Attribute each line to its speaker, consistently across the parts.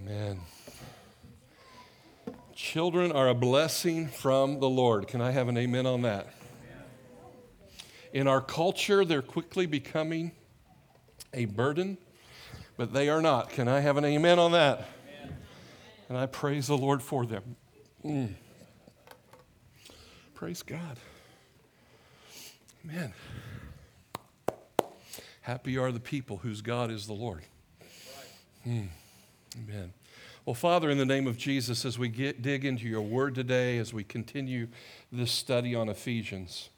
Speaker 1: Amen. Children are a blessing from the Lord. Can I have an amen on that? In our culture, they're quickly becoming a burden, but they are not. Can I have an amen on that? And I praise the Lord for them. Mm. Praise God. Amen. Happy are the people whose God is the Lord. Mm. Amen. Well, Father, in the name of Jesus, as we get, dig into your word today, as we continue this study on Ephesians,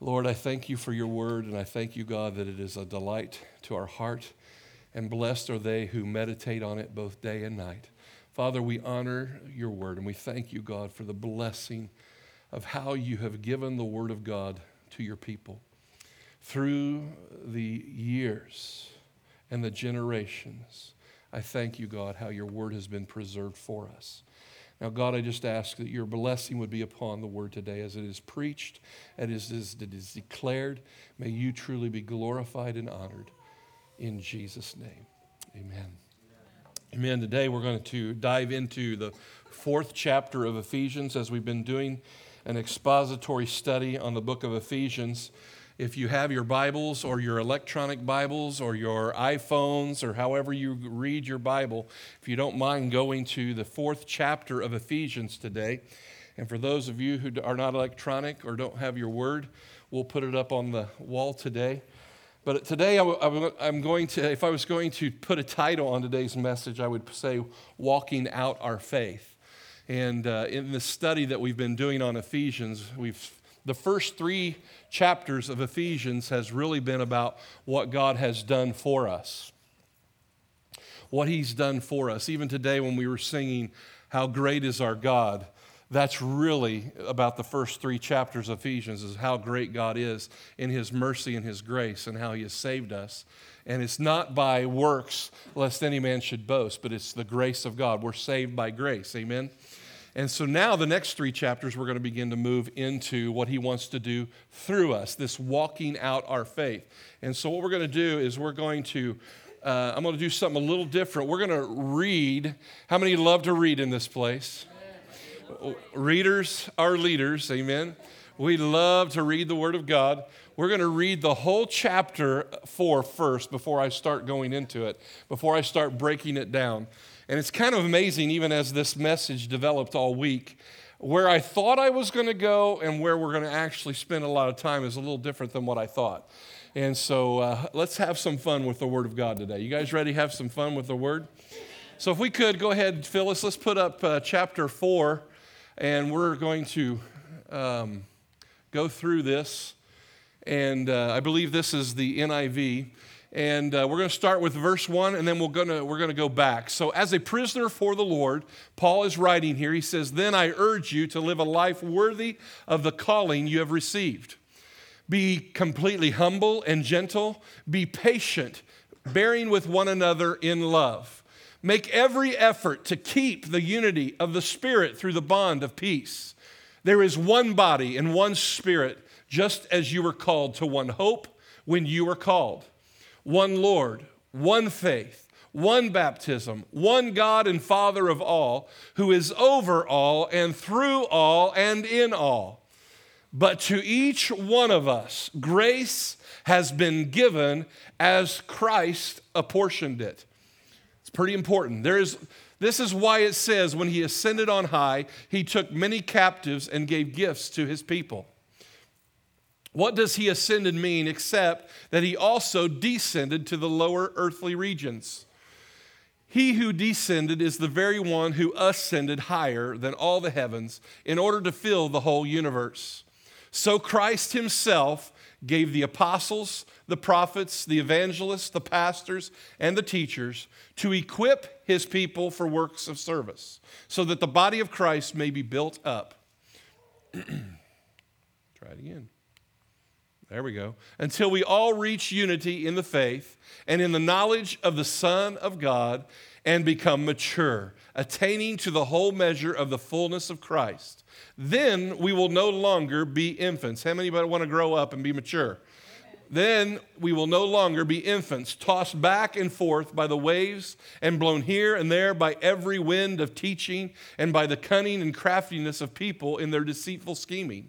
Speaker 1: Lord, I thank you for your word, and I thank you, God, that it is a delight to our heart, and blessed are they who meditate on it both day and night. Father, we honor your word, and we thank you, God, for the blessing of how you have given the word of God to your people through the years and the generations. I thank you, God, how your word has been preserved for us. Now, God, I just ask that your blessing would be upon the word today as it is preached, as it is declared. May you truly be glorified and honored in Jesus' name. Amen. Amen. Today we're going to dive into the fourth chapter of Ephesians as we've been doing an expository study on the book of Ephesians if you have your Bibles or your electronic Bibles or your iPhones or however you read your Bible, if you don't mind going to the fourth chapter of Ephesians today. And for those of you who are not electronic or don't have your word, we'll put it up on the wall today. But today, I'm going to, if I was going to put a title on today's message, I would say Walking Out Our Faith. And uh, in the study that we've been doing on Ephesians, we've the first three chapters of Ephesians has really been about what God has done for us. What He's done for us. Even today, when we were singing, How Great is Our God, that's really about the first three chapters of Ephesians is how great God is in His mercy and His grace and how He has saved us. And it's not by works, lest any man should boast, but it's the grace of God. We're saved by grace. Amen. And so now, the next three chapters, we're going to begin to move into what he wants to do through us, this walking out our faith. And so, what we're going to do is we're going to, uh, I'm going to do something a little different. We're going to read. How many love to read in this place? Readers are leaders, amen. We love to read the Word of God. We're going to read the whole chapter four first before I start going into it, before I start breaking it down. And it's kind of amazing, even as this message developed all week, where I thought I was going to go and where we're going to actually spend a lot of time is a little different than what I thought. And so uh, let's have some fun with the Word of God today. You guys ready have some fun with the Word? So if we could, go ahead, Phyllis, let's put up uh, chapter 4, and we're going to um, go through this. And uh, I believe this is the NIV. And uh, we're going to start with verse 1 and then we're going to, we're going to go back. So, as a prisoner for the Lord, Paul is writing here. He says, Then I urge you to live a life worthy of the calling you have received. Be completely humble and gentle, be patient, bearing with one another in love. Make every effort to keep the unity of the Spirit through the bond of peace. There is one body and one Spirit, just as you were called to one hope when you were called one Lord, one faith, one baptism, one God and Father of all, who is over all and through all and in all. But to each one of us, grace has been given as Christ apportioned it. It's pretty important. There is, this is why it says, when he ascended on high, he took many captives and gave gifts to his people. What does he ascended mean except that he also descended to the lower earthly regions? He who descended is the very one who ascended higher than all the heavens in order to fill the whole universe. So Christ himself gave the apostles, the prophets, the evangelists, the pastors, and the teachers to equip his people for works of service, so that the body of Christ may be built up. Try it again there we go. Until we all reach unity in the faith and in the knowledge of the Son of God and become mature, attaining to the whole measure of the fullness of Christ. Then we will no longer be infants. How many of you want to grow up and be mature? Then we will no longer be infants, tossed back and forth by the waves and blown here and there by every wind of teaching and by the cunning and craftiness of people in their deceitful scheming.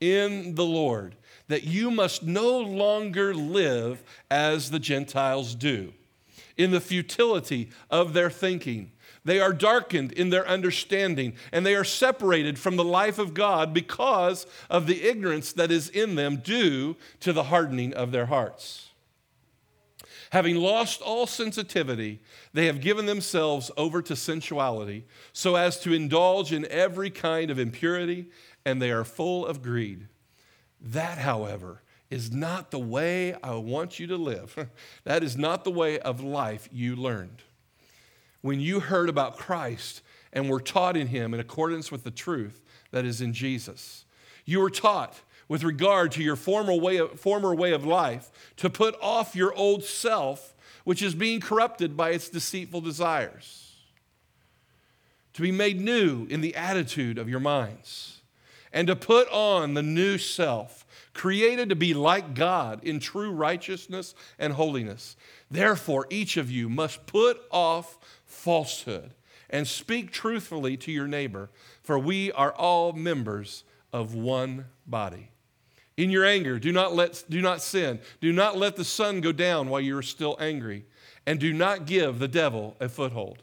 Speaker 1: in the Lord that you must no longer live as the Gentiles do, in the futility of their thinking they are darkened in their understanding, and they are separated from the life of God because of the ignorance that is in them due to the hardening of their hearts. Having lost all sensitivity, they have given themselves over to sensuality so as to indulge in every kind of impurity, and they are full of greed. That, however, is not the way I want you to live. that is not the way of life you learned when you heard about Christ and were taught in him in accordance with the truth that is in Jesus. You were taught with regard to your former way of, former way of life to put off your old self, which is being corrupted by its deceitful desires, to be made new in the attitude of your minds, and to put on the new self, created to be like God in true righteousness and holiness. Therefore, each of you must put off falsehood and speak truthfully to your neighbor, for we are all members of one body. In your anger, do not, let, do not sin. Do not let the sun go down while you are still angry, and do not give the devil a foothold.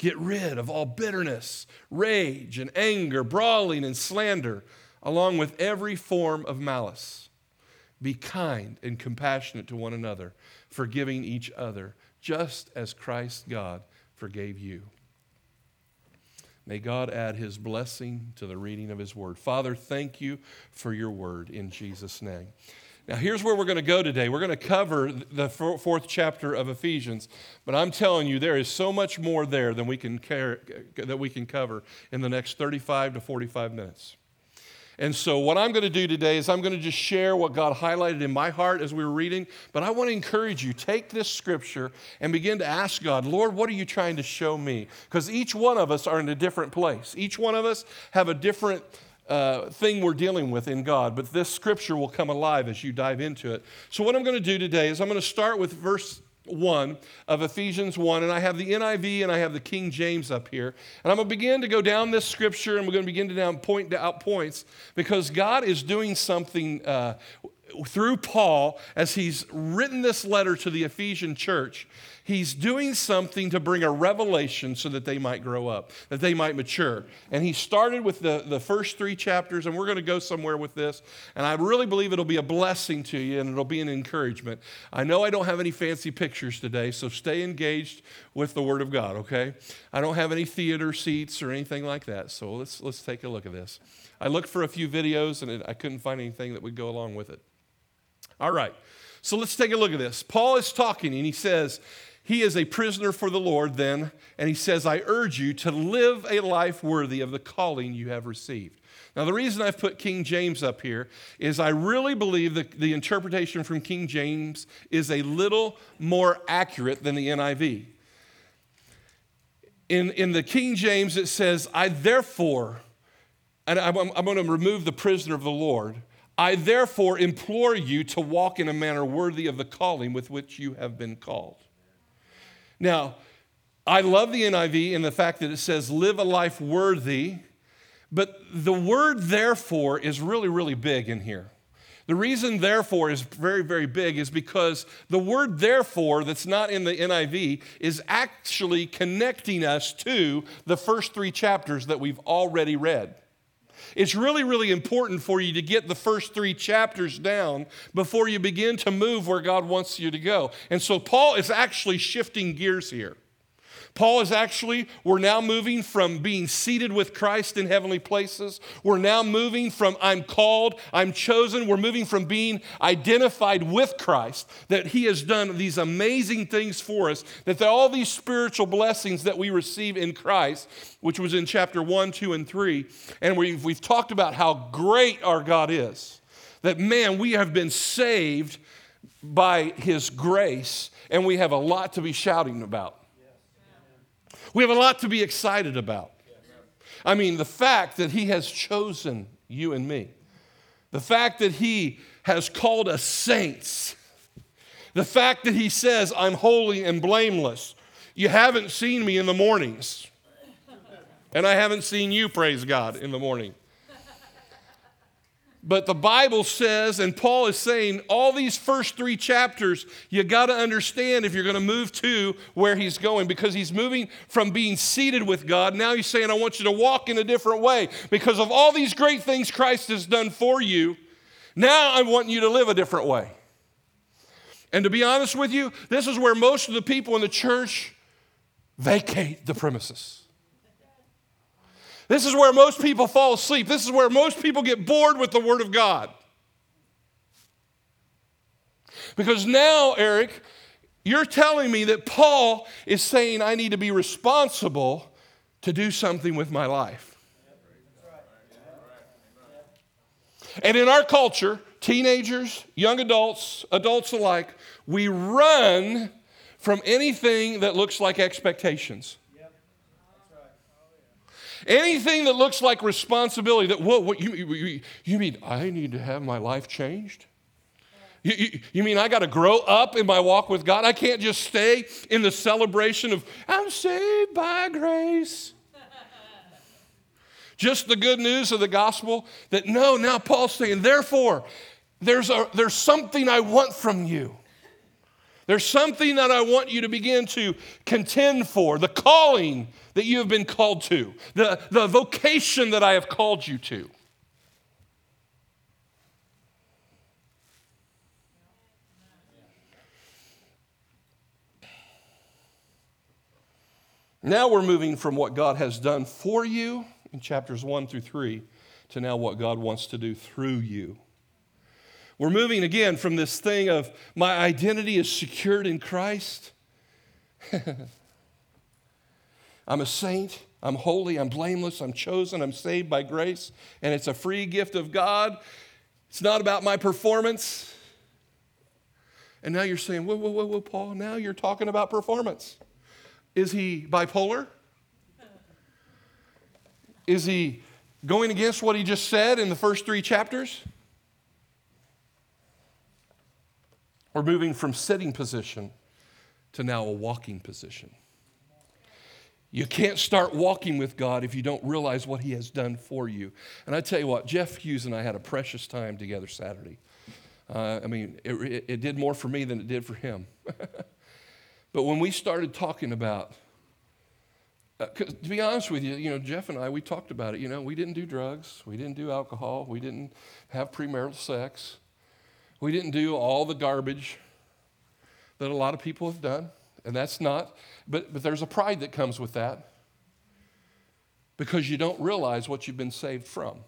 Speaker 1: Get rid of all bitterness, rage, and anger, brawling, and slander, along with every form of malice. Be kind and compassionate to one another, forgiving each other just as Christ God forgave you. May God add his blessing to the reading of his word. Father, thank you for your word in Jesus' name. Now, here's where we're going to go today. We're going to cover the fourth chapter of Ephesians, but I'm telling you, there is so much more there than we can, care, that we can cover in the next 35 to 45 minutes. And so, what I'm going to do today is I'm going to just share what God highlighted in my heart as we were reading. But I want to encourage you take this scripture and begin to ask God, Lord, what are you trying to show me? Because each one of us are in a different place. Each one of us have a different uh, thing we're dealing with in God, but this scripture will come alive as you dive into it. So, what I'm going to do today is I'm going to start with verse 1 of Ephesians 1, and I have the NIV and I have the King James up here. And I'm going to begin to go down this scripture and we're going to begin to down point out points because God is doing something uh, through Paul as he's written this letter to the Ephesian church. He's doing something to bring a revelation so that they might grow up, that they might mature. And he started with the, the first three chapters, and we're going to go somewhere with this. And I really believe it'll be a blessing to you and it'll be an encouragement. I know I don't have any fancy pictures today, so stay engaged with the Word of God, okay? I don't have any theater seats or anything like that, so let's, let's take a look at this. I looked for a few videos and I couldn't find anything that would go along with it. All right, so let's take a look at this. Paul is talking and he says, he is a prisoner for the Lord then, and he says, I urge you to live a life worthy of the calling you have received. Now, the reason I've put King James up here is I really believe that the interpretation from King James is a little more accurate than the NIV. In, in the King James, it says, I therefore, and I'm, I'm going to remove the prisoner of the Lord. I therefore implore you to walk in a manner worthy of the calling with which you have been called. Now, I love the NIV in the fact that it says, live a life worthy, but the word therefore is really, really big in here. The reason therefore is very, very big is because the word therefore that's not in the NIV is actually connecting us to the first three chapters that we've already read. It's really, really important for you to get the first three chapters down before you begin to move where God wants you to go. And so Paul is actually shifting gears here. Paul is actually, we're now moving from being seated with Christ in heavenly places. We're now moving from I'm called, I'm chosen. We're moving from being identified with Christ, that He has done these amazing things for us, that all these spiritual blessings that we receive in Christ, which was in chapter 1, 2, and 3. And we've, we've talked about how great our God is. That man, we have been saved by His grace, and we have a lot to be shouting about. We have a lot to be excited about. I mean, the fact that He has chosen you and me, the fact that He has called us saints, the fact that He says, I'm holy and blameless. You haven't seen me in the mornings, and I haven't seen you, praise God, in the morning. But the Bible says, and Paul is saying, all these first three chapters, you got to understand if you're going to move to where he's going, because he's moving from being seated with God. Now he's saying, I want you to walk in a different way because of all these great things Christ has done for you. Now I want you to live a different way. And to be honest with you, this is where most of the people in the church vacate the premises. This is where most people fall asleep. This is where most people get bored with the Word of God. Because now, Eric, you're telling me that Paul is saying I need to be responsible to do something with my life. And in our culture, teenagers, young adults, adults alike, we run from anything that looks like expectations. Anything that looks like responsibility, that, whoa, what, you, you, you mean I need to have my life changed? You, you, you, mean I got to grow up in my walk with God? I can't just stay in the celebration of, I'm saved by grace. just the good news of the gospel that no, now Paul's saying, therefore, there's, a, there's something I want from you. There's something that I want you to begin to contend for the calling that you have been called to, the, the vocation that I have called you to. Now we're moving from what God has done for you in chapters 1 through 3 to now what God wants to do through you. We're moving again from this thing of my identity is secured in Christ. I'm a saint. I'm holy. I'm blameless. I'm chosen. I'm saved by grace. And it's a free gift of God. It's not about my performance. And now you're saying, whoa, whoa, whoa, whoa, Paul, now you're talking about performance. Is he bipolar? Is he going against what he just said in the first three chapters? We're moving from sitting position to now a walking position. You can't start walking with God if you don't realize what He has done for you. And I tell you what, Jeff Hughes and I had a precious time together Saturday. Uh, I mean, it, it, it, did more for me than it did for him. but when we started talking about, uh, to be honest with you, you know, Jeff and I, we talked about it. You know, we didn't do drugs, we didn't do alcohol, we didn't have premarital sex. We didn't do all the garbage that a lot of people have done, and that's not, but, but there's a pride that comes with that because you don't realize what you've been saved from.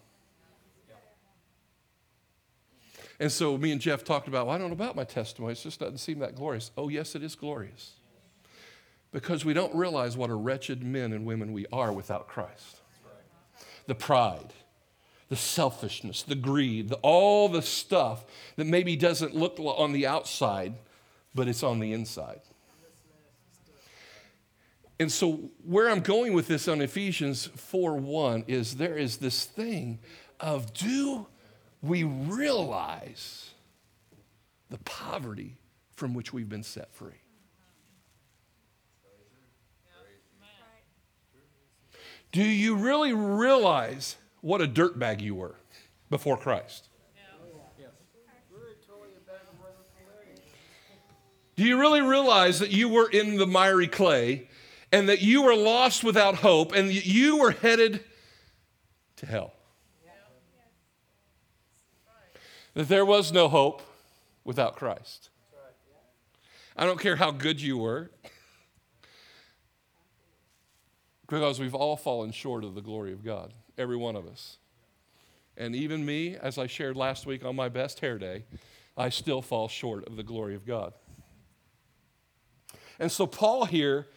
Speaker 1: And so me and Jeff talked about, well, I don't know about my testimony. It just doesn't seem that glorious. Oh, yes, it is glorious. Because we don't realize what a wretched men and women we are without Christ. The pride, the selfishness, the greed, the, all the stuff that maybe doesn't look on the outside, but it's on the inside. And so, where I'm going with this on Ephesians 4 1 is there is this thing of do we realize the poverty from which we've been set free? Do you really realize what a dirtbag you were before Christ. Do you really realize that you were in the miry clay and that you were lost without hope and you were headed to hell? That there was no hope without Christ. I don't care how good you were, because we've all fallen short of the glory of God every one of us. And even me, as I shared last week on my best hair day, I still fall short of the glory of God. And so, Paul here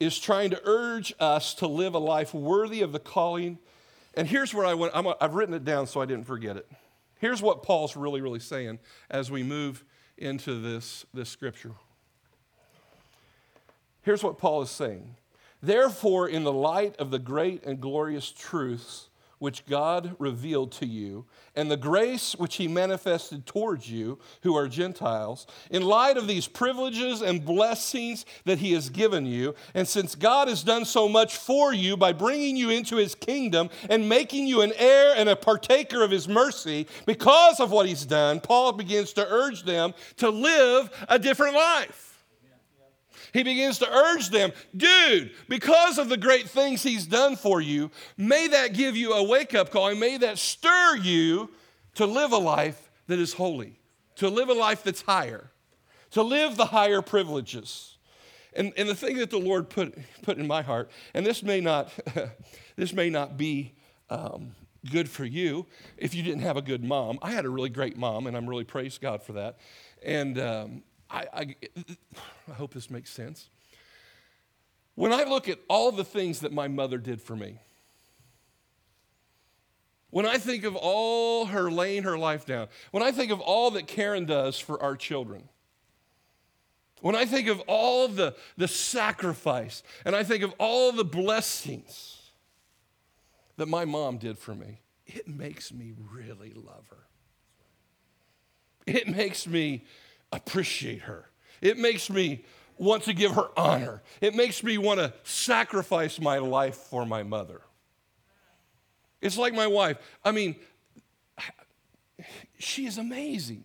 Speaker 1: is trying to urge us to live a life worthy of the calling. And here's where I went, i have written it down so I didn't forget it. Here's what Paul's really, really saying as we move into this, this scripture. Here's what Paul is saying. Therefore, in the light of the great and glorious truths which God revealed to you, and the grace which He manifested towards you, who are Gentiles, in light of these privileges and blessings that He has given you, and since God has done so much for you by bringing you into His kingdom and making you an heir and a partaker of His mercy, because of what He's done, Paul begins to urge them to live a different life he begins to urge them, dude, because of the great things he's done for you, may that give you a wake up call and may that stir you to live a life that is holy, to live a life that's higher, to live the higher privileges. And, and the thing that the Lord put, put in my heart, and this may not, this may not be um, good for you if you didn't have a good mom. I had a really great mom, and I'm really praise God for that. And um, I, I, I hope this makes sense. When I look at all the things that my mother did for me, when I think of all her laying her life down, when I think of all that Karen does for our children, when I think of all the, the sacrifice, and I think of all the blessings that my mom did for me, it makes me really love her. It makes me appreciate her. It makes me want to give her honor. It makes me want to sacrifice my life for my mother. It's like my wife. I mean, she is amazing.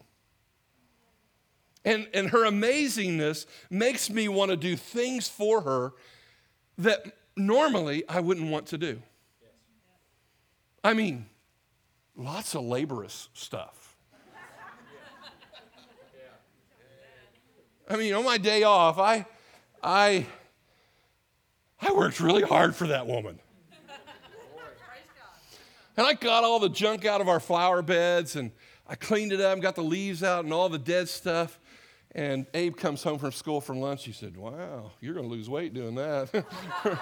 Speaker 1: And, and her amazingness makes me want to do things for her that normally I wouldn't want to do. I mean, lots of laborious stuff. I mean, on my day off, I, I, I worked really hard for that woman. And I got all the junk out of our flower beds and I cleaned it up, got the leaves out and all the dead stuff. And Abe comes home from school from lunch. He said, Wow, you're going to lose weight doing that.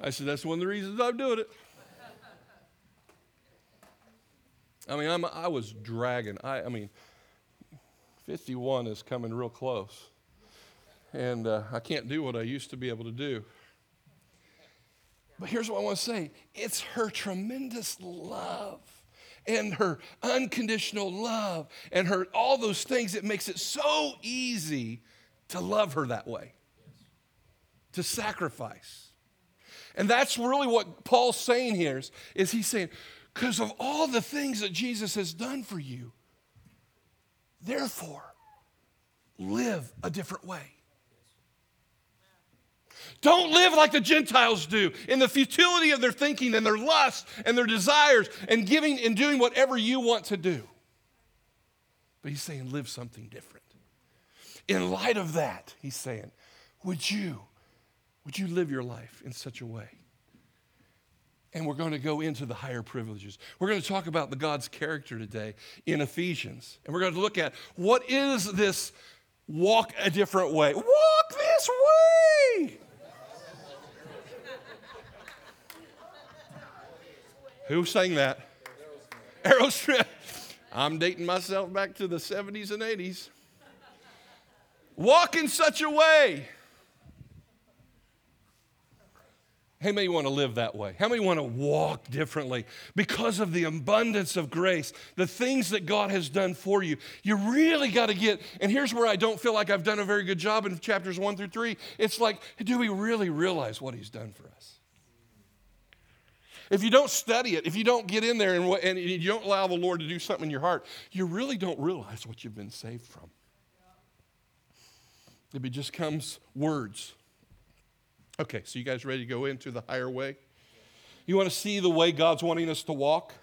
Speaker 1: I said, That's one of the reasons I'm doing it. I mean, I'm, i was dragging. I, I mean, 51 is coming real close. And uh, I can't do what I used to be able to do. But here's what I want to say it's her tremendous love and her unconditional love and her all those things that makes it so easy to love her that way, to sacrifice. And that's really what Paul's saying here is, is he's saying, because of all the things that Jesus has done for you, Therefore, live a different way. Don't live like the Gentiles do in the futility of their thinking and their lust and their desires and giving and doing whatever you want to do. But he's saying, live something different. In light of that, he's saying, would you, would you live your life in such a way and we're going to go into the higher privileges. We're going to talk about the God's character today in Ephesians. And we're going to look at what is this walk a different way? Walk this way. Who sang that? Aerosmith. I'm dating myself back to the 70s and 80s. Walk in such a way How many want to live that way? How many want to walk differently? Because of the abundance of grace, the things that God has done for you, you really got to get. And here's where I don't feel like I've done a very good job in chapters one through three. It's like, do we really realize what He's done for us? If you don't study it, if you don't get in there and, and you don't allow the Lord to do something in your heart, you really don't realize what you've been saved from. It just comes words. Okay, so you guys ready to go into the higher way? You want to see the way God's wanting us to walk?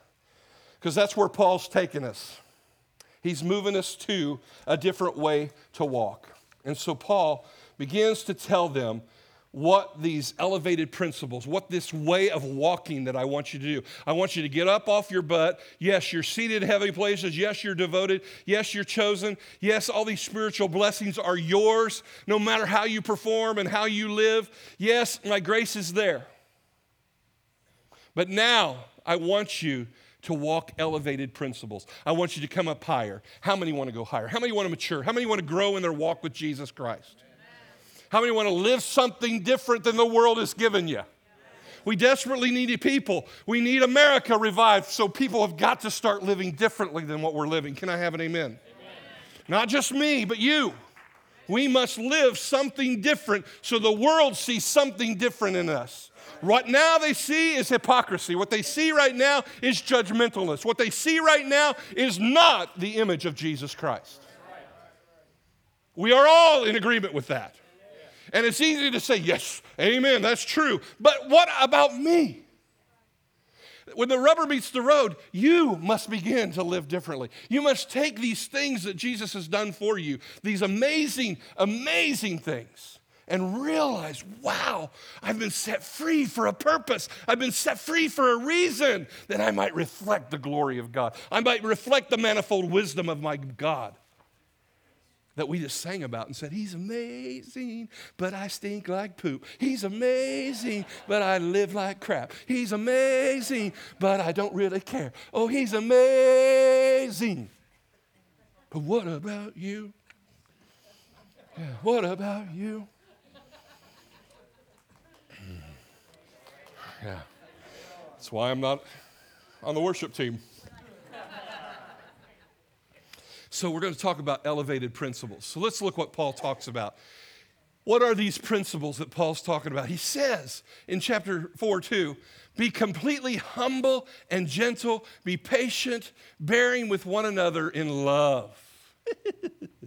Speaker 1: Because that's where Paul's taking us. He's moving us to a different way to walk. And so Paul begins to tell them what these elevated principles, what this way of walking that I want you to do. I want you to get up off your butt. Yes, you're seated in heavenly places. Yes, you're devoted. Yes, you're chosen. Yes, all these spiritual blessings are yours, no matter how you perform and how you live. Yes, my grace is there. But now I want you to walk elevated principles. I want you to come up higher. How many want to go higher? How many want to mature? How many want to grow in their walk with Jesus Christ? How many want to live something different than the world has given you? We desperately need a people. We need America revived, so people have got to start living differently than what we're living. Can I have an amen? amen? Not just me, but you. We must live something different so the world sees something different in us. What now they see is hypocrisy. What they see right now is judgmentalness. What they see right now is not the image of Jesus Christ. We are all in agreement with that. And it's easy to say, yes, amen, that's true. But what about me? When the rubber meets the road, you must begin to live differently. You must take these things that Jesus has done for you, these amazing, amazing things, and realize, wow, I've been set free for a purpose. I've been set free for a reason that I might reflect the glory of God. I might reflect the manifold wisdom of my God that we just sang about and said, He's amazing, but I stink like poop. He's amazing, but I live like crap. He's amazing, but I don't really care. Oh, He's amazing. But what about you? Yeah, what about you? Yeah. That's why I'm not on the worship team. So, we're going to talk about elevated principles. So, let's look what Paul talks about. What are these principles that Paul's talking about? He says in chapter 4 2, be completely humble and gentle, be patient, bearing with one another in love.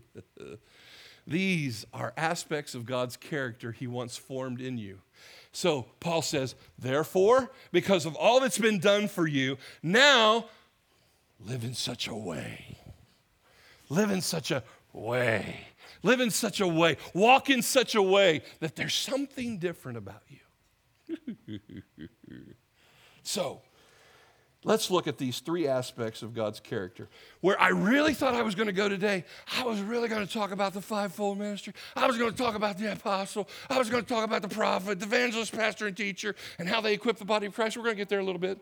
Speaker 1: These are aspects of God's character he wants formed in you. So Paul says, therefore, because of all that's been done for you, now live in such a way live in such a way, live in such a way, walk in such a way that there's something different about you. so, let's look at these three aspects of God's character. Where I really thought I was going to go today, I was really going to talk about the fivefold ministry. I was going to talk about the apostle. I was going to talk about the prophet, the evangelist, pastor, and teacher, and how they equip the body of Christ. We're going to get there a little bit.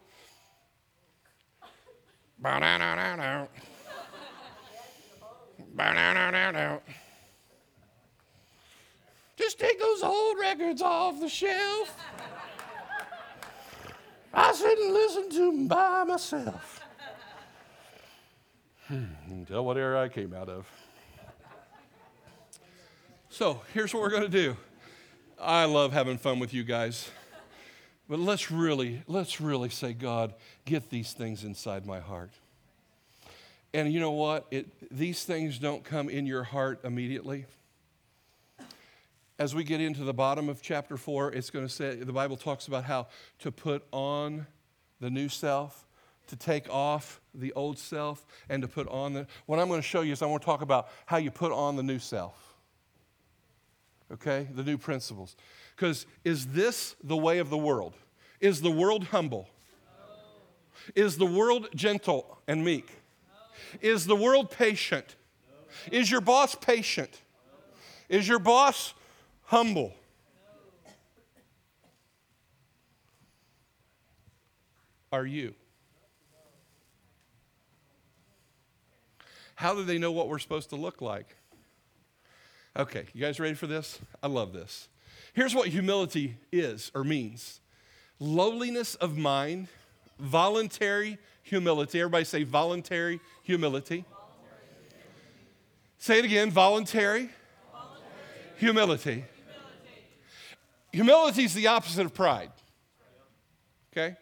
Speaker 1: Just take those old records off the shelf. I sit and listen to them by myself. Hmm, tell what era I came out of. So here's what we're going to do. I love having fun with you guys. But let's really, let's really say, God, get these things inside my heart. And you know what? It, these things don't come in your heart immediately. As we get into the bottom of chapter 4, it's going to say the Bible talks about how to put on the new self, to take off the old self, and to put on the. What I'm going to show you is I want to talk about how you put on the new self. Okay? The new principles. Because is this the way of the world? Is the world humble? Is the world gentle and meek? Is the world patient? Is your boss patient? Is your boss humble? Are you? How do they know what we're supposed to look like? Okay, you guys ready for this? I love this. Here's what humility is or means lowliness of mind, voluntary humility. Everybody say voluntary humility. Say it again voluntary, voluntary. humility. Humility is the opposite of pride. Okay?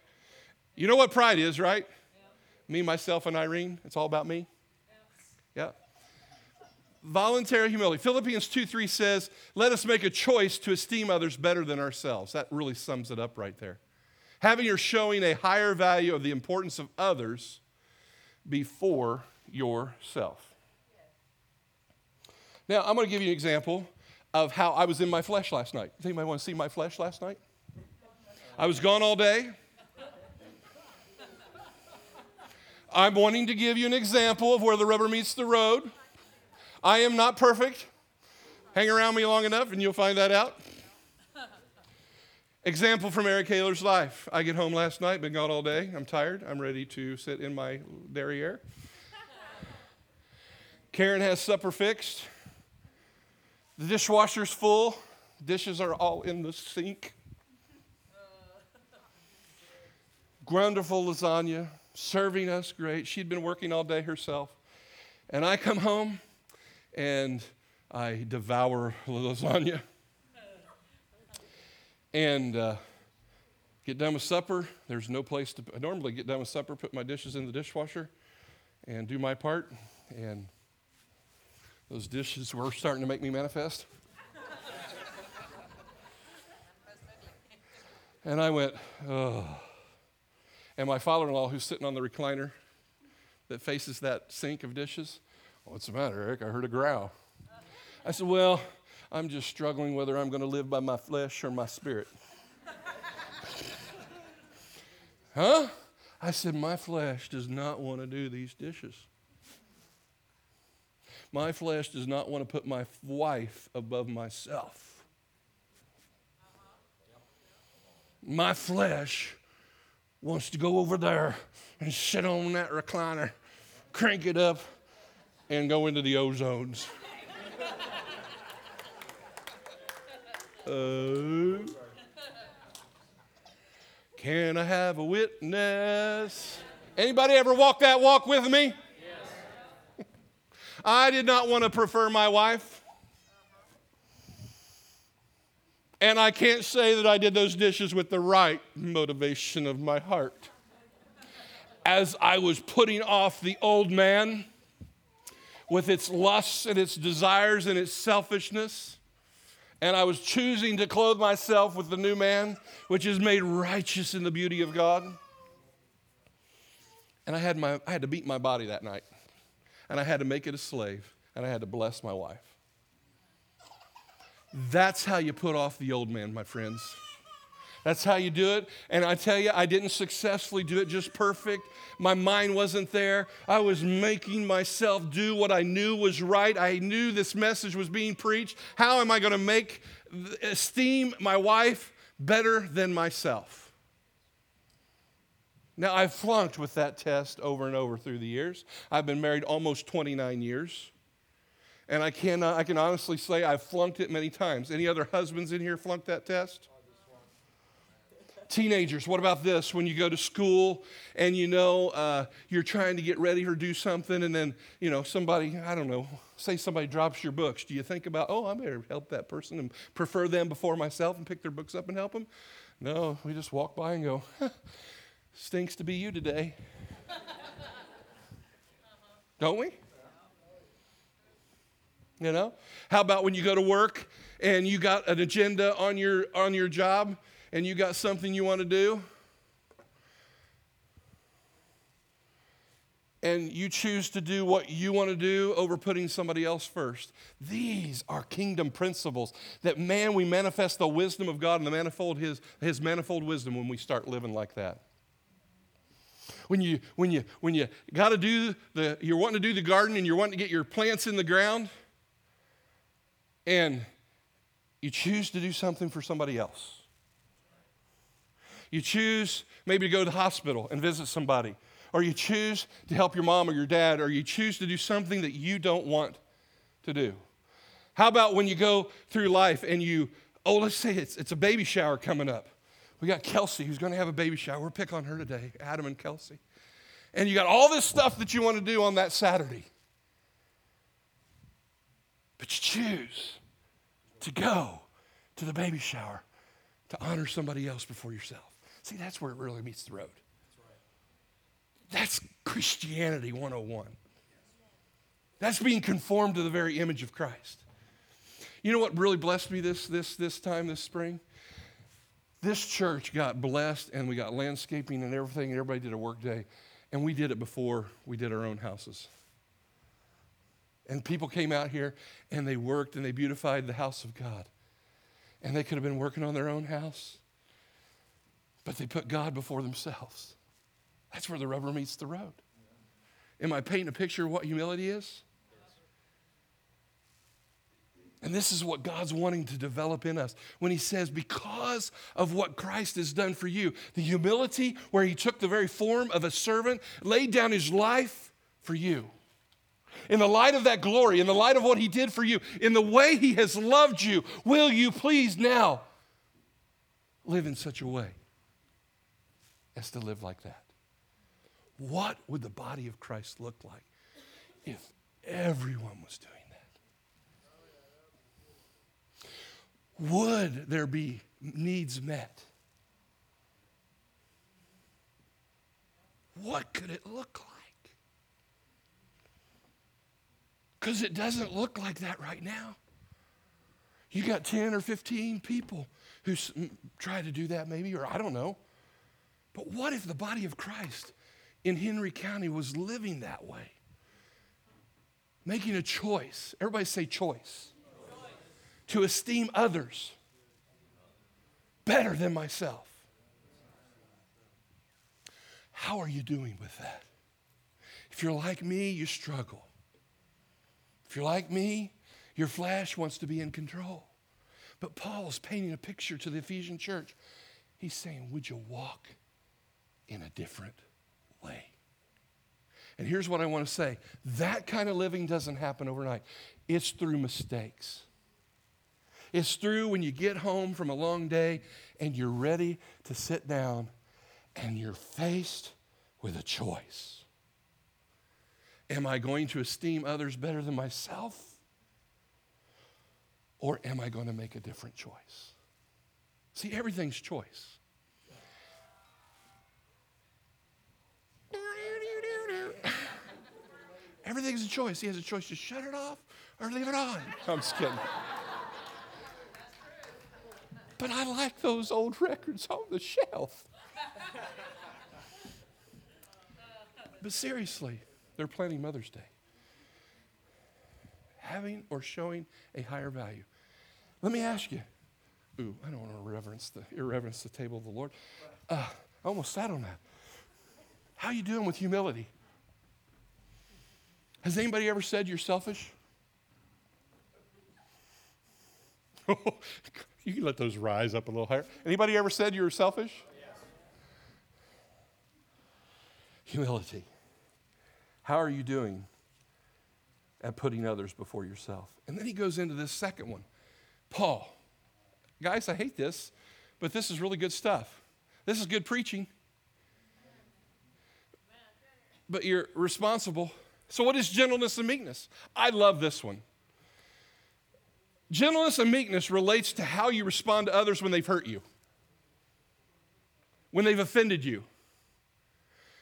Speaker 1: You know what pride is, right? Me, myself, and Irene. It's all about me. Yeah. Voluntary humility. Philippians 2 3 says, Let us make a choice to esteem others better than ourselves. That really sums it up right there. Having or showing a higher value of the importance of others before yourself. Now, I'm going to give you an example of how I was in my flesh last night. Does anybody want to see my flesh last night? I was gone all day. I'm wanting to give you an example of where the rubber meets the road. I am not perfect. Hang around me long enough and you'll find that out. Example from Eric Kaler's life. I get home last night, been gone all day. I'm tired. I'm ready to sit in my derriere. Karen has supper fixed. The dishwasher's full. Dishes are all in the sink. Wonderful lasagna, serving us great. She'd been working all day herself. And I come home and I devour lasagna. And uh, get done with supper. There's no place to. I normally get done with supper, put my dishes in the dishwasher, and do my part. And those dishes were starting to make me manifest. and I went, oh. And my father in law, who's sitting on the recliner that faces that sink of dishes, What's the matter, Eric? I heard a growl. I said, Well, I'm just struggling whether I'm going to live by my flesh or my spirit. huh? I said, My flesh does not want to do these dishes. My flesh does not want to put my wife above myself. My flesh wants to go over there and sit on that recliner, crank it up, and go into the ozones. Uh, can I have a witness? Anybody ever walk that walk with me? I did not want to prefer my wife. And I can't say that I did those dishes with the right motivation of my heart. As I was putting off the old man, with its lusts and its desires and its selfishness. And I was choosing to clothe myself with the new man, which is made righteous in the beauty of God. And I had, my, I had to beat my body that night. And I had to make it a slave. And I had to bless my wife. That's how you put off the old man, my friends. That's how you do it. And I tell you, I didn't successfully do it just perfect. My mind wasn't there. I was making myself do what I knew was right. I knew this message was being preached. How am I going to make esteem my wife better than myself? Now, I've flunked with that test over and over through the years. I've been married almost 29 years. And I can, I can honestly say I've flunked it many times. Any other husbands in here flunked that test? Teenagers, what about this? When you go to school and you know uh, you're trying to get ready or do something, and then, you know, somebody, I don't know, say somebody drops your books. Do you think about, oh, I better help that person and prefer them before myself and pick their books up and help them? No, we just walk by and go, stinks to be you today. Don't we? You know? How about when you go to work and you got an agenda on your on your job and you got something you want to do, and you choose to do what you want to do over putting somebody else first. These are kingdom principles that, man, we manifest the wisdom of God and the manifold his, his manifold wisdom when we start living like that. When you when you when you got to do the you're wanting to do the garden and you're wanting to get your plants in the ground and you choose to do something for somebody else. You choose maybe to go to the hospital and visit somebody, or you choose to help your mom or your dad, or you choose to do something that you don't want to do. How about when you go through life and you, oh, let's say it's, it's a baby shower coming up. We got Kelsey who's going to have a baby shower. We'll pick on her today, Adam and Kelsey. And you got all this stuff that you want to do on that Saturday. But you choose to go to the baby shower to honor somebody else before yourself. See, that's where it really meets the road. That's Christianity 101. That's being conformed to the very image of Christ. You know what really blessed me this, this, this time, this spring? This church got blessed and we got landscaping and everything, and everybody did a work day. And we did it before we did our own houses. And people came out here and they worked and they beautified the house of God. And they could have been working on their own house, but they put God before themselves. That's where the rubber meets the road. Am I painting a picture of what humility is? And this is what God's wanting to develop in us when He says, because of what Christ has done for you, the humility where He took the very form of a servant, laid down His life for you. In the light of that glory, in the light of what He did for you, in the way He has loved you, will you please now live in such a way as to live like that? What would the body of Christ look like if everyone was doing that? Would there be needs met? What could it look like? Because it doesn't look like that right now. You got 10 or 15 people who try to do that, maybe, or I don't know. But what if the body of Christ in Henry County was living that way. Making a choice. Everybody say choice. choice. To esteem others better than myself. How are you doing with that? If you're like me, you struggle. If you're like me, your flesh wants to be in control. But Paul is painting a picture to the Ephesian church. He's saying, Would you walk in a different way. And here's what I want to say that kind of living doesn't happen overnight, it's through mistakes. It's through when you get home from a long day and you're ready to sit down and you're faced with a choice. Am I going to esteem others better than myself? Or am I going to make a different choice? See, everything's choice. Everything's a choice. He has a choice to shut it off or leave it on. I'm just kidding. But I like those old records on the shelf. But seriously, they're planning Mother's Day. Having or showing a higher value. Let me ask you. Ooh, I don't want to reverence the irreverence the table of the Lord. Uh, I almost sat on that. How are you doing with humility? Has anybody ever said you're selfish? you can let those rise up a little higher. Anybody ever said you were selfish? Yes. Humility. How are you doing at putting others before yourself? And then he goes into this second one. Paul. Guys, I hate this, but this is really good stuff. This is good preaching. But you're responsible so, what is gentleness and meekness? I love this one. Gentleness and meekness relates to how you respond to others when they've hurt you, when they've offended you.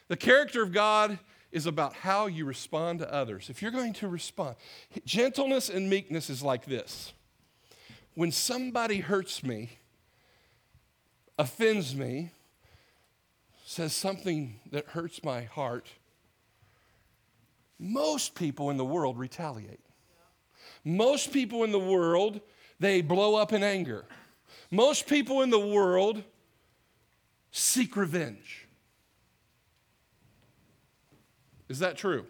Speaker 1: The character of God is about how you respond to others. If you're going to respond, gentleness and meekness is like this when somebody hurts me, offends me, says something that hurts my heart, most people in the world retaliate. Most people in the world, they blow up in anger. Most people in the world seek revenge. Is that true?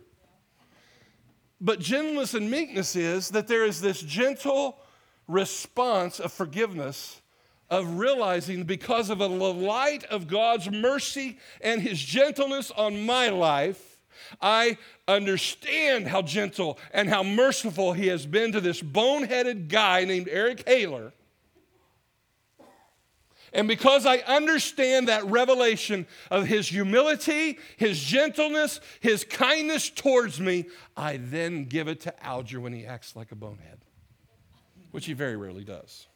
Speaker 1: But gentleness and meekness is that there is this gentle response of forgiveness, of realizing because of the light of God's mercy and his gentleness on my life, I understand how gentle and how merciful he has been to this boneheaded guy named Eric Haler. And because I understand that revelation of his humility, his gentleness, his kindness towards me, I then give it to Alger when he acts like a bonehead, which he very rarely does.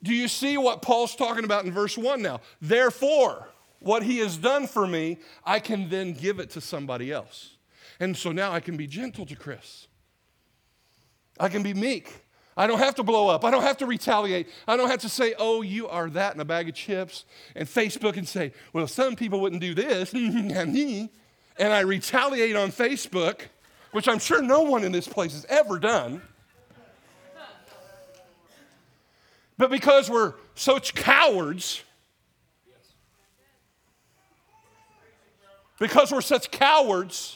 Speaker 1: Do you see what Paul's talking about in verse 1 now? Therefore, what he has done for me, I can then give it to somebody else. And so now I can be gentle to Chris. I can be meek. I don't have to blow up. I don't have to retaliate. I don't have to say, oh, you are that in a bag of chips and Facebook and say, well, some people wouldn't do this. and I retaliate on Facebook, which I'm sure no one in this place has ever done. But because we're such cowards, because we're such cowards,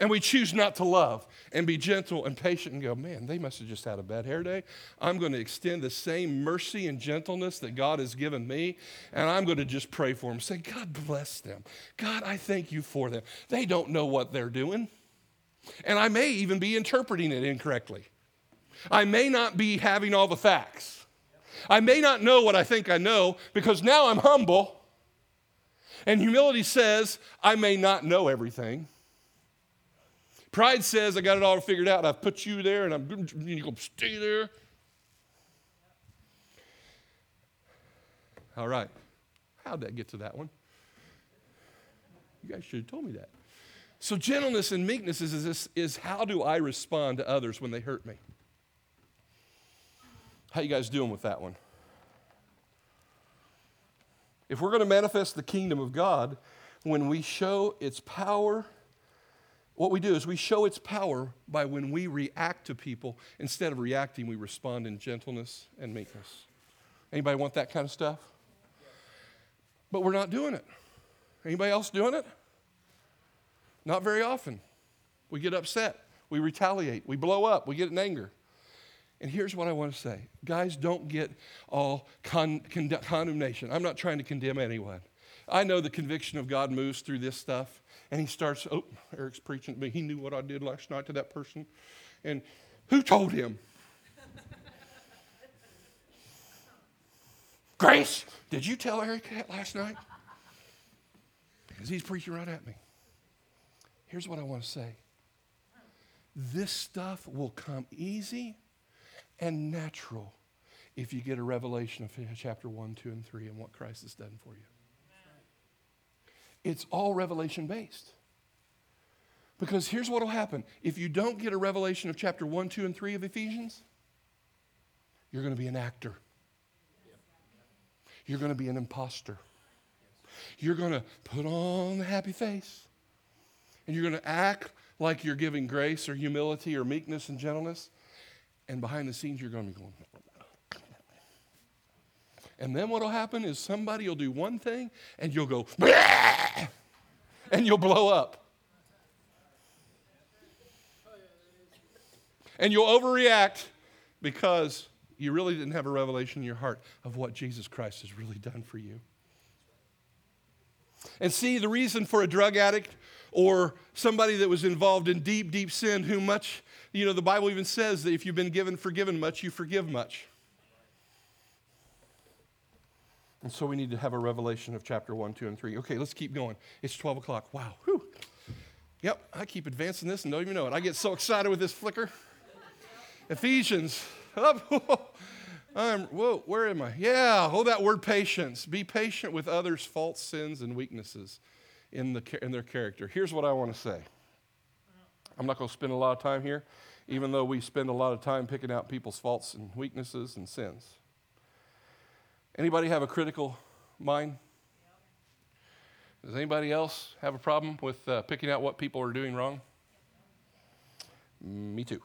Speaker 1: and we choose not to love and be gentle and patient and go, man, they must have just had a bad hair day. I'm going to extend the same mercy and gentleness that God has given me, and I'm going to just pray for them. Say, God bless them. God, I thank you for them. They don't know what they're doing. And I may even be interpreting it incorrectly. I may not be having all the facts. I may not know what I think I know because now I'm humble. And humility says, I may not know everything. Pride says, I got it all figured out. I've put you there and I'm going to stay there. All right. How'd that get to that one? You guys should have told me that. So, gentleness and meekness is, is, is how do I respond to others when they hurt me? How you guys doing with that one? If we're going to manifest the kingdom of God, when we show its power, what we do is we show its power by when we react to people. Instead of reacting, we respond in gentleness and meekness. Anybody want that kind of stuff? But we're not doing it. Anybody else doing it? Not very often. We get upset. We retaliate. We blow up. We get in anger. And here's what I want to say guys, don't get all con- con- condemnation. I'm not trying to condemn anyone. I know the conviction of God moves through this stuff, and he starts, oh, Eric's preaching to me. He knew what I did last night to that person. And who told him? Grace, did you tell Eric that last night? Because he's preaching right at me. Here's what I want to say this stuff will come easy and natural if you get a revelation of chapter 1, 2, and 3 and what Christ has done for you. It's all revelation based. Because here's what will happen if you don't get a revelation of chapter 1, 2, and 3 of Ephesians, you're going to be an actor. You're going to be an impostor. You're going to put on the happy face. And you're going to act like you're giving grace or humility or meekness and gentleness. And behind the scenes, you're going to be going. And then what will happen is somebody will do one thing and you'll go, and you'll blow up. And you'll overreact because you really didn't have a revelation in your heart of what Jesus Christ has really done for you. And see, the reason for a drug addict or somebody that was involved in deep, deep sin, who much, you know, the Bible even says that if you've been given forgiven much, you forgive much. And so we need to have a revelation of chapter 1, 2, and 3. Okay, let's keep going. It's 12 o'clock. Wow. Whew. Yep, I keep advancing this and don't even know it. I get so excited with this flicker. Ephesians. Up. I'm, whoa, where am I? Yeah, oh, that word patience. Be patient with others' faults, sins, and weaknesses in, the, in their character. Here's what I want to say I'm not going to spend a lot of time here, even though we spend a lot of time picking out people's faults and weaknesses and sins. Anybody have a critical mind? Does anybody else have a problem with uh, picking out what people are doing wrong? Me too.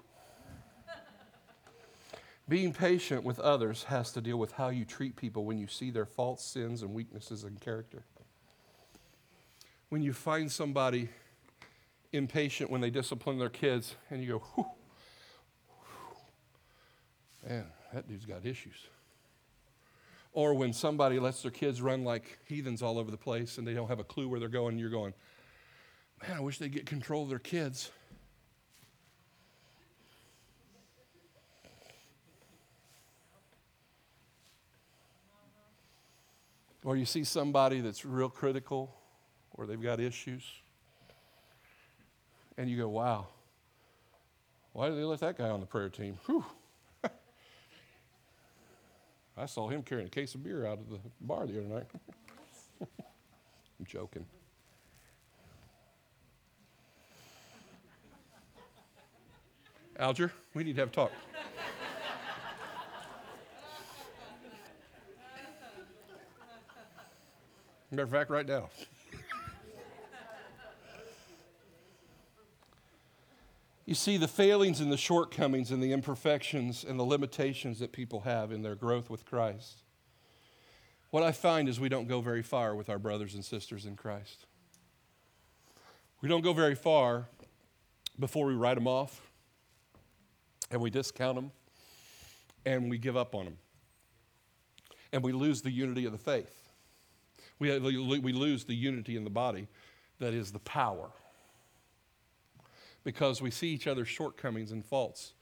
Speaker 1: Being patient with others has to deal with how you treat people when you see their faults, sins, and weaknesses in character when you find somebody impatient when they discipline their kids and you go, whew, man, that dude's got issues. Or when somebody lets their kids run like heathens all over the place and they don't have a clue where they're going, and you're going, man, I wish they'd get control of their kids. Or you see somebody that's real critical or they've got issues. And you go, wow, why did they let that guy on the prayer team? Whew. I saw him carrying a case of beer out of the bar the other night. I'm joking. Alger, we need to have a talk. Matter of fact, right now. You see, the failings and the shortcomings and the imperfections and the limitations that people have in their growth with Christ. What I find is we don't go very far with our brothers and sisters in Christ. We don't go very far before we write them off and we discount them and we give up on them. And we lose the unity of the faith. We, uh, we lose the unity in the body that is the power because we see each other's shortcomings and faults.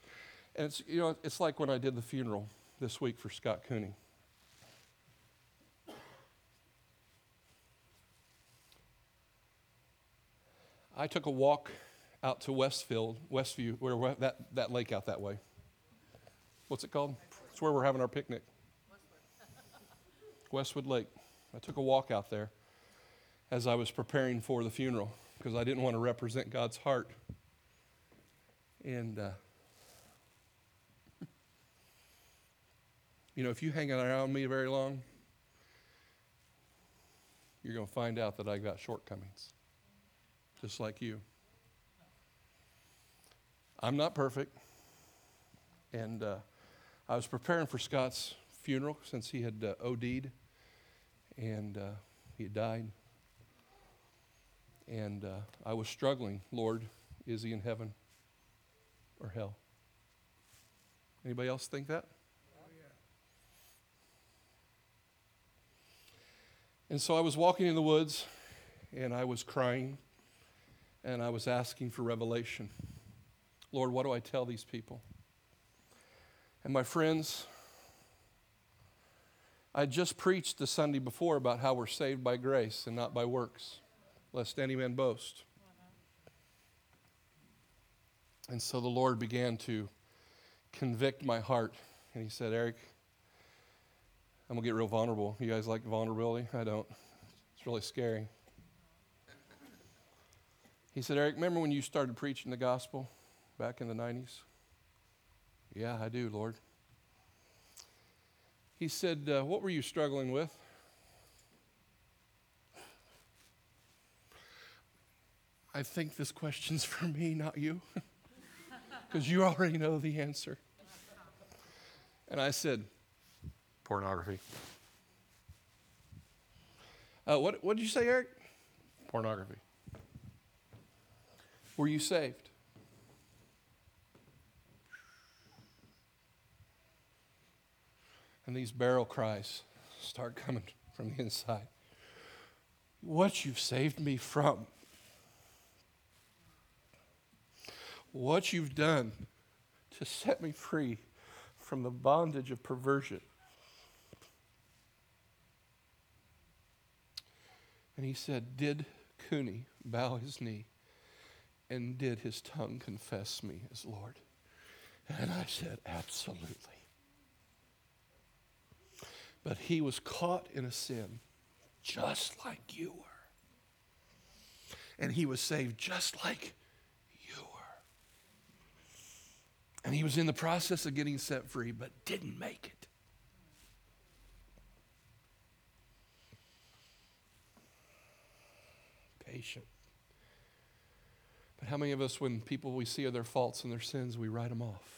Speaker 1: And it's, you know, it's like when I did the funeral this week for Scott Cooney. I took a walk out to Westfield, Westview, where that, that lake out that way. What's it called? It's where we're having our picnic. Westwood Lake. I took a walk out there as I was preparing for the funeral because I didn't want to represent God's heart. And, uh, you know, if you hang around me very long, you're going to find out that I got shortcomings, just like you. I'm not perfect. And uh, I was preparing for Scott's funeral since he had uh, OD'd and uh, he had died. And uh, I was struggling, Lord, is he in heaven or hell? Anybody else think that? And so I was walking in the woods and I was crying and I was asking for revelation. Lord, what do I tell these people? And my friends, I just preached the Sunday before about how we're saved by grace and not by works, lest any man boast. And so the Lord began to convict my heart. And He said, Eric, I'm going to get real vulnerable. You guys like vulnerability? I don't. It's really scary. He said, Eric, remember when you started preaching the gospel back in the 90s? Yeah, I do, Lord. He said, uh, What were you struggling with? I think this question's for me, not you, because you already know the answer. And I said, Pornography. Uh, what, what did you say, Eric? Pornography. Were you saved? And these barrel cries start coming from the inside. What you've saved me from, what you've done to set me free from the bondage of perversion. And he said, Did Cooney bow his knee and did his tongue confess me as Lord? And I said, Absolutely. But he was caught in a sin just like you were. And he was saved just like you were. And he was in the process of getting set free, but didn't make it. Patient. But how many of us, when people we see are their faults and their sins, we write them off?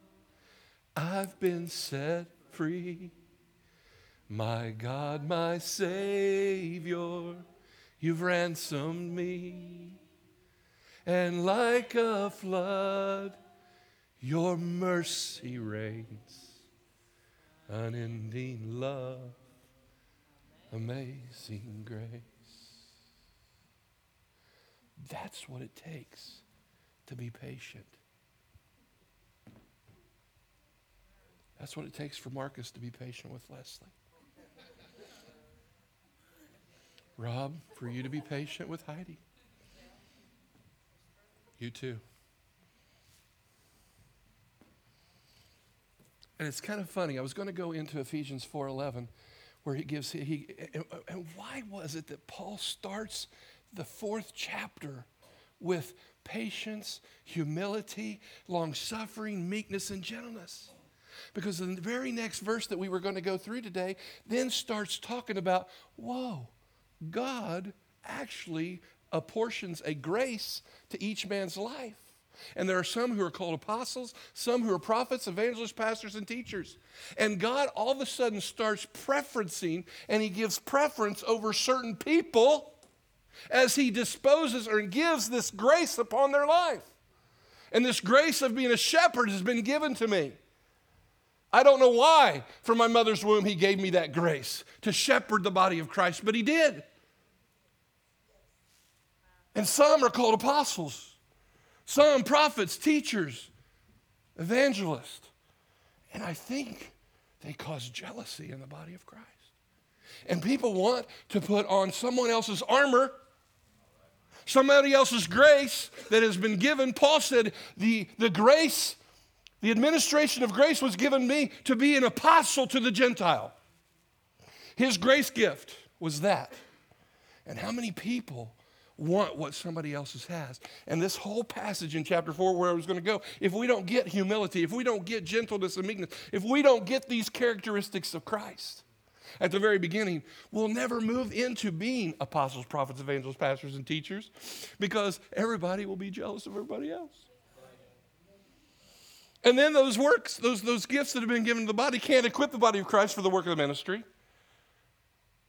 Speaker 1: I've been set free. My God, my Savior, you've ransomed me. And like a flood, Your mercy rains, unending love, amazing grace. That's what it takes to be patient. That's what it takes for Marcus to be patient with Leslie. Rob, for you to be patient with Heidi. You too. And it's kind of funny. I was going to go into Ephesians 4:11 where he gives he and, and why was it that Paul starts the fourth chapter with patience, humility, long suffering, meekness, and gentleness. Because the very next verse that we were going to go through today then starts talking about, whoa, God actually apportions a grace to each man's life. And there are some who are called apostles, some who are prophets, evangelists, pastors, and teachers. And God all of a sudden starts preferencing, and He gives preference over certain people as He disposes or gives this grace upon their life. And this grace of being a shepherd has been given to me. I don't know why from my mother's womb He gave me that grace to shepherd the body of Christ, but He did. And some are called apostles, some prophets, teachers, evangelists. And I think they cause jealousy in the body of Christ. And people want to put on someone else's armor, somebody else's grace that has been given. Paul said, the, the grace, the administration of grace was given me to be an apostle to the Gentile. His grace gift was that. And how many people want what somebody else's has. And this whole passage in chapter 4, where I was going to go, if we don't get humility, if we don't get gentleness and meekness, if we don't get these characteristics of Christ at the very beginning, we'll never move into being apostles, prophets, evangelists, pastors, and teachers because everybody will be jealous of everybody else. And then those works, those, those gifts that have been given to the body can't equip the body of Christ for the work of the ministry.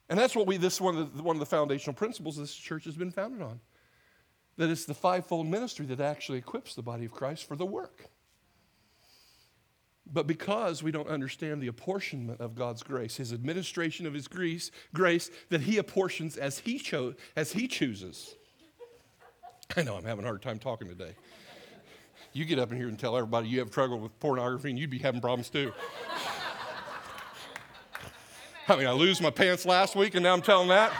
Speaker 1: And that's what we, this one of, the, one of the foundational principles this church has been founded on. That it's the fivefold ministry that actually equips the body of Christ for the work. But because we don't understand the apportionment of God's grace, his administration of his grace, grace that he apportions as he chose, as he chooses. I know I'm having a hard time talking today. You get up in here and tell everybody you have trouble with pornography and you'd be having problems too. I mean, I lose my pants last week and now I'm telling that.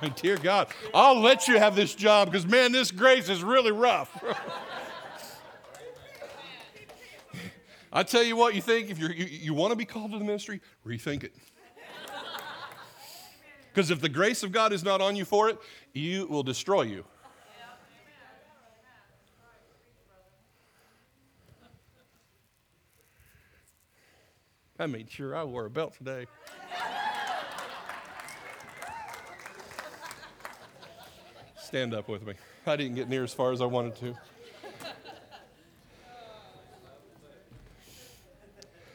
Speaker 1: My dear God, I'll let you have this job because, man, this grace is really rough. I tell you what, you think if you, you want to be called to the ministry, rethink it. Because if the grace of God is not on you for it, you will destroy you. I made sure I wore a belt today. Stand up with me. I didn't get near as far as I wanted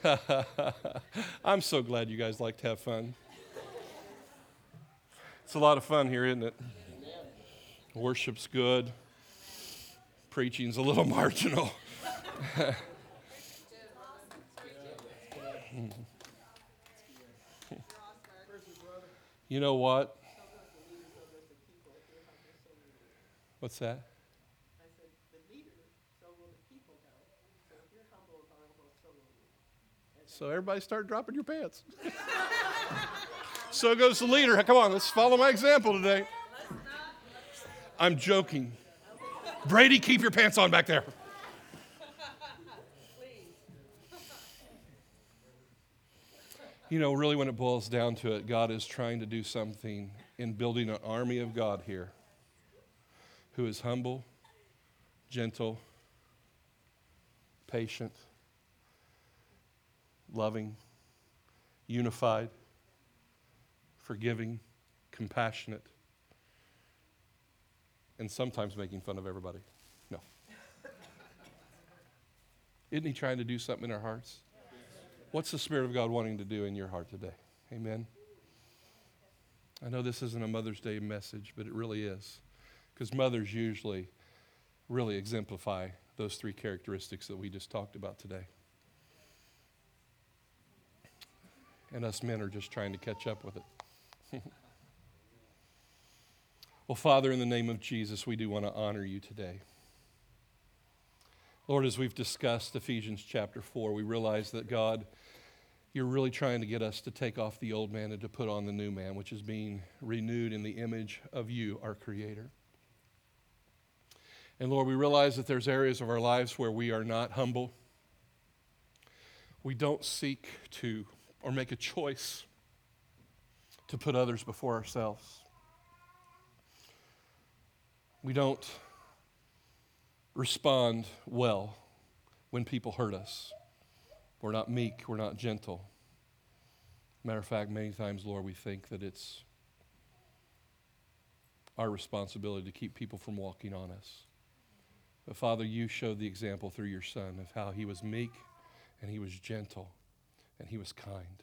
Speaker 1: to. I'm so glad you guys like to have fun. It's a lot of fun here, isn't it? Worship's good. Preaching's a little marginal. You know what? What's that? So everybody start dropping your pants. so goes the leader. Come on, let's follow my example today. I'm joking. Brady, keep your pants on back there. You know, really, when it boils down to it, God is trying to do something in building an army of God here who is humble, gentle, patient, loving, unified, forgiving, compassionate, and sometimes making fun of everybody. No. Isn't he trying to do something in our hearts? What's the Spirit of God wanting to do in your heart today? Amen. I know this isn't a Mother's Day message, but it really is. Because mothers usually really exemplify those three characteristics that we just talked about today. And us men are just trying to catch up with it. well, Father, in the name of Jesus, we do want to honor you today. Lord, as we've discussed Ephesians chapter 4, we realize that God, you're really trying to get us to take off the old man and to put on the new man, which is being renewed in the image of you, our Creator. And Lord, we realize that there's areas of our lives where we are not humble. We don't seek to or make a choice to put others before ourselves. We don't respond well when people hurt us. We're not meek, we're not gentle. Matter of fact, many times, Lord, we think that it's our responsibility to keep people from walking on us. But Father, you showed the example through your Son of how he was meek and he was gentle and he was kind.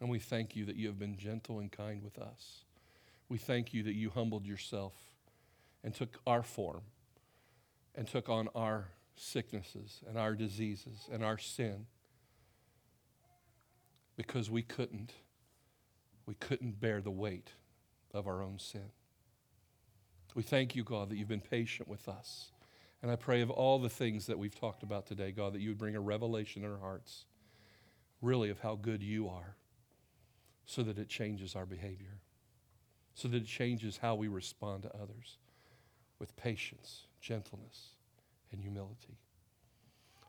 Speaker 1: And we thank you that you have been gentle and kind with us. We thank you that you humbled yourself and took our form and took on our sicknesses and our diseases and our sin because we couldn't we couldn't bear the weight of our own sin. We thank you, God, that you've been patient with us. And I pray of all the things that we've talked about today, God, that you would bring a revelation in our hearts, really, of how good you are, so that it changes our behavior, so that it changes how we respond to others with patience, gentleness, and humility.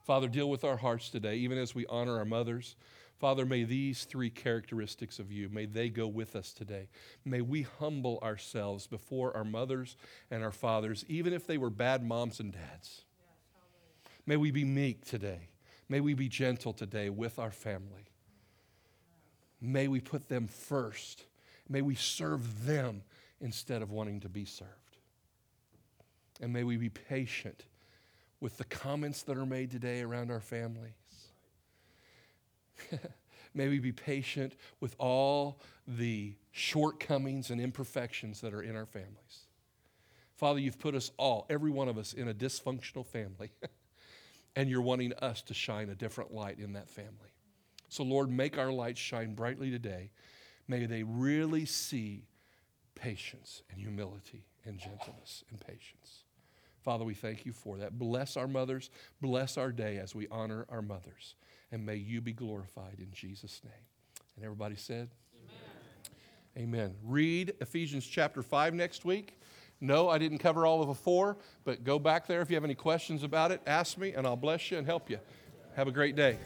Speaker 1: Father, deal with our hearts today, even as we honor our mothers. Father, may these three characteristics of you, may they go with us today. May we humble ourselves before our mothers and our fathers, even if they were bad moms and dads. May we be meek today. May we be gentle today with our family. May we put them first. May we serve them instead of wanting to be served. And may we be patient with the comments that are made today around our families. May we be patient with all the shortcomings and imperfections that are in our families. Father, you've put us all, every one of us, in a dysfunctional family, and you're wanting us to shine a different light in that family. So, Lord, make our light shine brightly today. May they really see patience and humility and gentleness and patience. Father, we thank you for that. Bless our mothers. Bless our day as we honor our mothers and may you be glorified in Jesus' name. And everybody said, Amen. Amen. Read Ephesians chapter 5 next week. No, I didn't cover all of the four, but go back there if you have any questions about it. Ask me, and I'll bless you and help you. Have a great day.